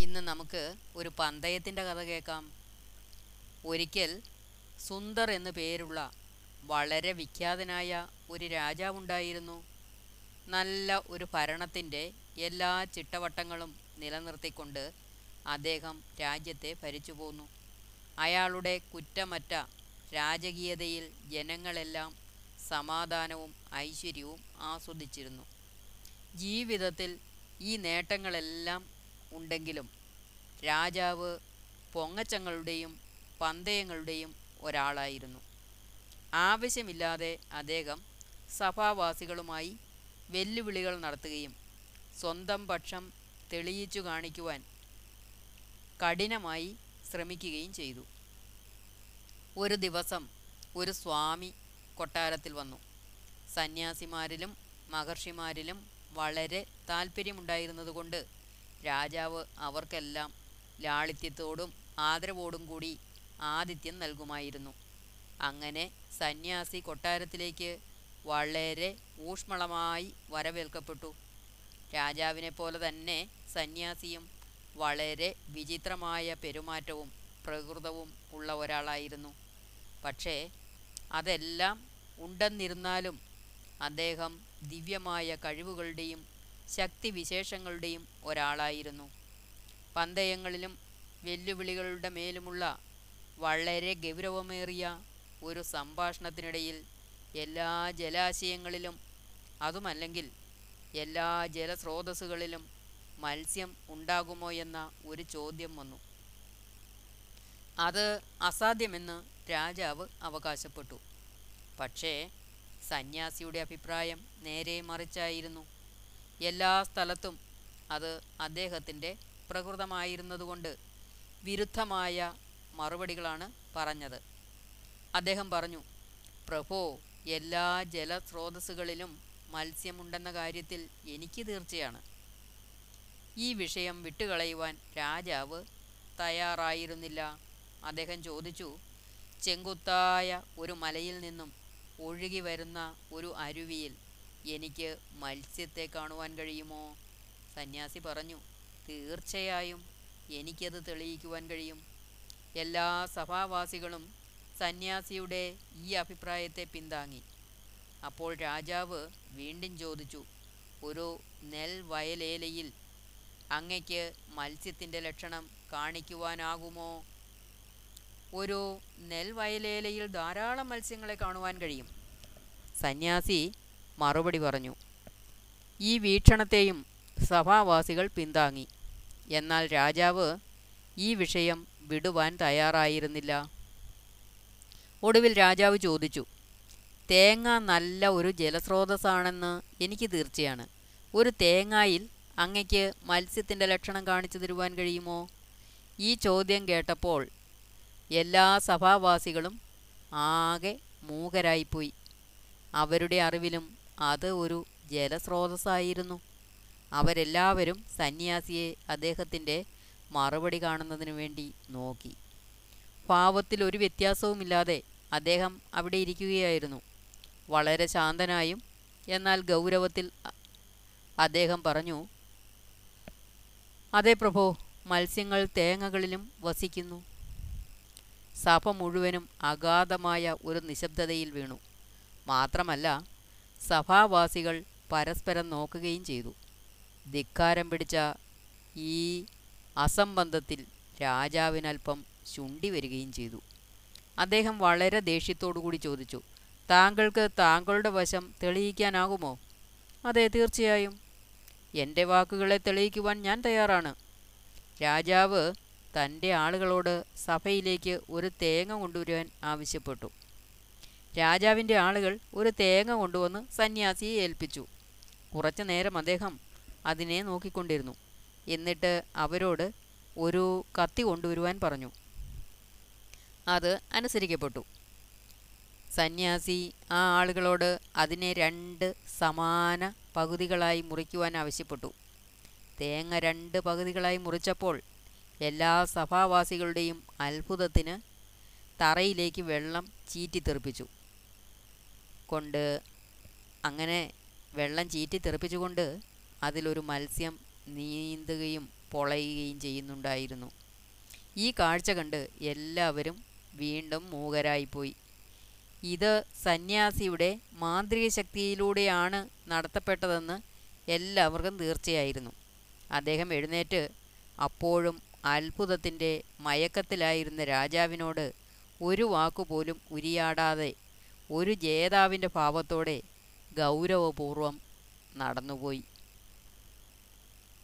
ഇന്ന് നമുക്ക് ഒരു പന്തയത്തിന്റെ കഥ കേൾക്കാം. ഒരിക്കൽ സുന്ദർ എന്നു പേരുള്ള വളരെ വിഖ്യാതനായ ഒരു രാജാവുണ്ടായിരുന്നു. നല്ല ഒരു ഭരണത്തിന്റെ എല്ലാ ചിട്ടവട്ടങ്ങളും നിലനിർത്തിക്കൊണ്ട് അദ്ദേഹം രാജ്യത്തെ ഭരിച്ചു പോന്നു. അയാളുടെ കുറ്റമറ്റ രാജകീയതയിൽ ജനങ്ങളെല്ലാം സമാധാനവും ഐശ്വര്യവും ആസ്വദിച്ചിരുന്നു. ജീവിതത്തിൽ ഈ നേട്ടങ്ങളെല്ലാം ഉണ്ടെങ്കിലും രാജാവ് പൊങ്ങച്ചങ്ങളുടെയും പന്തയങ്ങളുടെയും ഒരാളായിരുന്നു. ആവശ്യമില്ലാതെ അദ്ദേഹം സഭാവാസികളുമായി വെല്ലുവിളികൾ നടത്തുകയും സ്വന്തം പക്ഷം തെളിയിച്ചു കാണിക്കുവാൻ കഠിനമായി ശ്രമിക്കുകയും ചെയ്തു. ഒരു ദിവസം ഒരു സ്വാമി കൊട്ടാരത്തിൽ വന്നു. സന്യാസിമാരിലും മഹർഷിമാരിലും വളരെ താല്പര്യമുണ്ടായിരുന്നതുകൊണ്ട് രാജാവ് അവർക്കെല്ലാം ലാളിത്യത്തോടും ആദരവോടും കൂടി ആതിഥ്യം നൽകുമായിരുന്നു. അങ്ങനെ സന്യാസി കൊട്ടാരത്തിലേക്ക് വളരെ ഊഷ്മളമായി വരവേൽക്കപ്പെട്ടു. രാജാവിനെ പോലെ തന്നെ സന്യാസിയും വളരെ വിചിത്രമായ പെരുമാറ്റവും പ്രകൃതവും ഉള്ള ഒരാളായിരുന്നു. പക്ഷേ അതെല്ലാം ഉണ്ടെന്നിരുന്നാലും അദ്ദേഹം ദിവ്യമായ കഴിവുകളുടെയും ശക്തിവിശേഷങ്ങളുടെയും ഒരാളായിരുന്നു. പന്തയങ്ങളിലും വെല്ലുവിളികളുടെ മേലുമുള്ള വളരെ ഗൗരവമേറിയ ഒരു സംഭാഷണത്തിനിടയിൽ എല്ലാ ജലാശയങ്ങളിലും അതുമല്ലെങ്കിൽ എല്ലാ ജലസ്രോതസ്സുകളിലും മത്സ്യം ഉണ്ടാകുമോ എന്ന ഒരു ചോദ്യം വന്നു. അത് അസാധ്യമെന്ന് രാജാവ് അവകാശപ്പെട്ടു. പക്ഷേ സന്യാസിയുടെ അഭിപ്രായം നേരെ മറിച്ചായിരുന്നു. എല്ലാ സ്ഥലത്തും അത് അദ്ദേഹത്തിന്റെ പ്രകൃതമായിരുന്നതുകൊണ്ട് വിരുദ്ധമായ മറുപടികളാണ് പറഞ്ഞത്. അദ്ദേഹം പറഞ്ഞു പ്രഭോ എല്ലാ ജലസ്രോതസ്സുകളിലും മത്സ്യമുണ്ടെന്ന കാര്യത്തിൽ എനിക്ക് തീർച്ചയാണ്. ഈ വിഷയം വിട്ടുകളയുവാൻ രാജാവ് തയ്യാറായിരുന്നില്ല. അദ്ദേഹം ചോദിച്ചു ചെങ്കുത്തായ ഒരു മലയിൽ നിന്നും ഒഴുകി വരുന്ന ഒരു അരുവിയിൽ എനിക്ക് മത്സ്യത്തെ കാണുവാൻ കഴിയുമോ? സന്യാസി പറഞ്ഞു തീർച്ചയായും എനിക്കത് തെളിയിക്കുവാൻ കഴിയും. എല്ലാ സഭാവാസികളും സന്യാസിയുടെ ഈ അഭിപ്രായത്തെ പിന്താങ്ങി. അപ്പോൾ രാജാവ് വീണ്ടും ചോദിച്ചു ഒരു നെൽ വയലേലയിൽ അങ്ങയ്ക്ക് മത്സ്യത്തിന്റെ ലക്ഷണം കാണിക്കുവാനാകുമോ? ഒരു നെൽവയലേലയിൽ ധാരാളം മത്സ്യങ്ങളെ കാണുവാൻ കഴിയും. സന്യാസി മറുപടി പറഞ്ഞു. ഈ വീക്ഷണത്തെയും സഭാവാസികൾ പിന്താങ്ങി. എന്നാൽ രാജാവ് ഈ വിഷയം വിടുവാൻ തയ്യാറായിരുന്നില്ല. ഒടുവിൽ രാജാവ് ചോദിച്ചു. തേങ്ങ നല്ല ഒരു ജലസ്രോതസ്സാണെന്ന് എനിക്ക് തീർച്ചയാണ്. ഒരു തേങ്ങായിൽ അങ്ങയ്ക്ക് മത്സ്യത്തിന്റെ ലക്ഷണം കാണിച്ചു തരുവാൻ കഴിയുമോ? ഈ ചോദ്യം കേട്ടപ്പോൾ എല്ലാ സഭാവാസികളും ആകെ മൂകരായിപ്പോയി. അവരുടെ അറിവിലും അത് ഒരു ജലസ്രോതസ്സായിരുന്നു. അവരെല്ലാവരും സന്യാസിയെ അദ്ദേഹത്തിന്റെ മറുപടി കാണുന്നതിനു വേണ്ടി നോക്കി. ഭാവത്തിൽ ഒരു വ്യത്യാസവുമില്ലാതെ അദ്ദേഹം അവിടെ ഇരിക്കുകയായിരുന്നു. വളരെ ശാന്തനായും എന്നാൽ ഗൗരവത്തിൽ അദ്ദേഹം പറഞ്ഞു അതേ പ്രഭോ മത്സ്യങ്ങൾ തേങ്ങകളിലും വസിക്കുന്നു. സഭ മുഴുവനും അഗാധമായ ഒരു നിശബ്ദതയിൽ വീണു. മാത്രമല്ല സഭാവാസികൾ പരസ്പരം നോക്കുകയും ചെയ്തു. ധിക്കാരം പിടിച്ച ഈ അസംബന്ധത്തിൽ രാജാവിനൽപ്പം ശുണ്ടി വരികയും ചെയ്തു. അദ്ദേഹം വളരെ ദേഷ്യത്തോടു കൂടി ചോദിച്ചു താങ്കൾക്ക് താങ്കളുടെ വശം തെളിയിക്കാനാകുമോ? അതെ തീർച്ചയായും. എന്റെ വാക്കുകളെ തെളിയിക്കുവാൻ ഞാൻ തയ്യാറാണ്. രാജാവ് തന്റെ ആളുകളോട് സഭയിലേക്ക് ഒരു തേങ്ങ കൊണ്ടുവരുവാൻ ആവശ്യപ്പെട്ടു. രാജാവിന്റെ ആളുകൾ ഒരു തേങ്ങ കൊണ്ടുവന്ന് സന്യാസിയെ ഏൽപ്പിച്ചു. കുറച്ചു നേരം അദ്ദേഹം അതിനെ നോക്കിക്കൊണ്ടിരുന്നു. എന്നിട്ട് അവരോട് ഒരു കത്തി കൊണ്ടുവരുവാൻ പറഞ്ഞു. അത് അനുസരിക്കപ്പെട്ടു. സന്യാസി ആ ആളുകളോട് അതിനെ രണ്ട് സമാന പകുതികളായി മുറിക്കുവാൻ ആവശ്യപ്പെട്ടു. തേങ്ങ രണ്ട് പകുതികളായി മുറിച്ചപ്പോൾ എല്ലാ സഭാവാസികളുടെയും അത്ഭുതത്തിന് തറയിലേക്ക് വെള്ളം ചീറ്റിത്തെറിപ്പിച്ചു. കൊണ്ട് അങ്ങനെ വെള്ളം ചീറ്റി തെറിപ്പിച്ചുകൊണ്ട് അതിലൊരു മത്സ്യം നീന്തുകയും പൊളയുകയും ചെയ്യുന്നുണ്ടായിരുന്നു. ഈ കാഴ്ച കണ്ട് എല്ലാവരും വീണ്ടും മൂകരായിപ്പോയി. ഇത് സന്യാസിയുടെ മാന്ത്രിക ശക്തിയിലൂടെയാണ് നടത്തപ്പെട്ടതെന്ന് എല്ലാവർക്കും തീർച്ചയായിരുന്നു. അദ്ദേഹം എഴുന്നേറ്റ് അപ്പോഴും അത്ഭുതത്തിന്റെ മയക്കത്തിലായിരുന്ന രാജാവിനോട് ഒരു വാക്കുപോലും ഉരിയാടാതെ ഒരു ജേതാവിന്റെ ഭാവത്തോടെ ഗൗരവപൂർവം നടന്നുപോയി.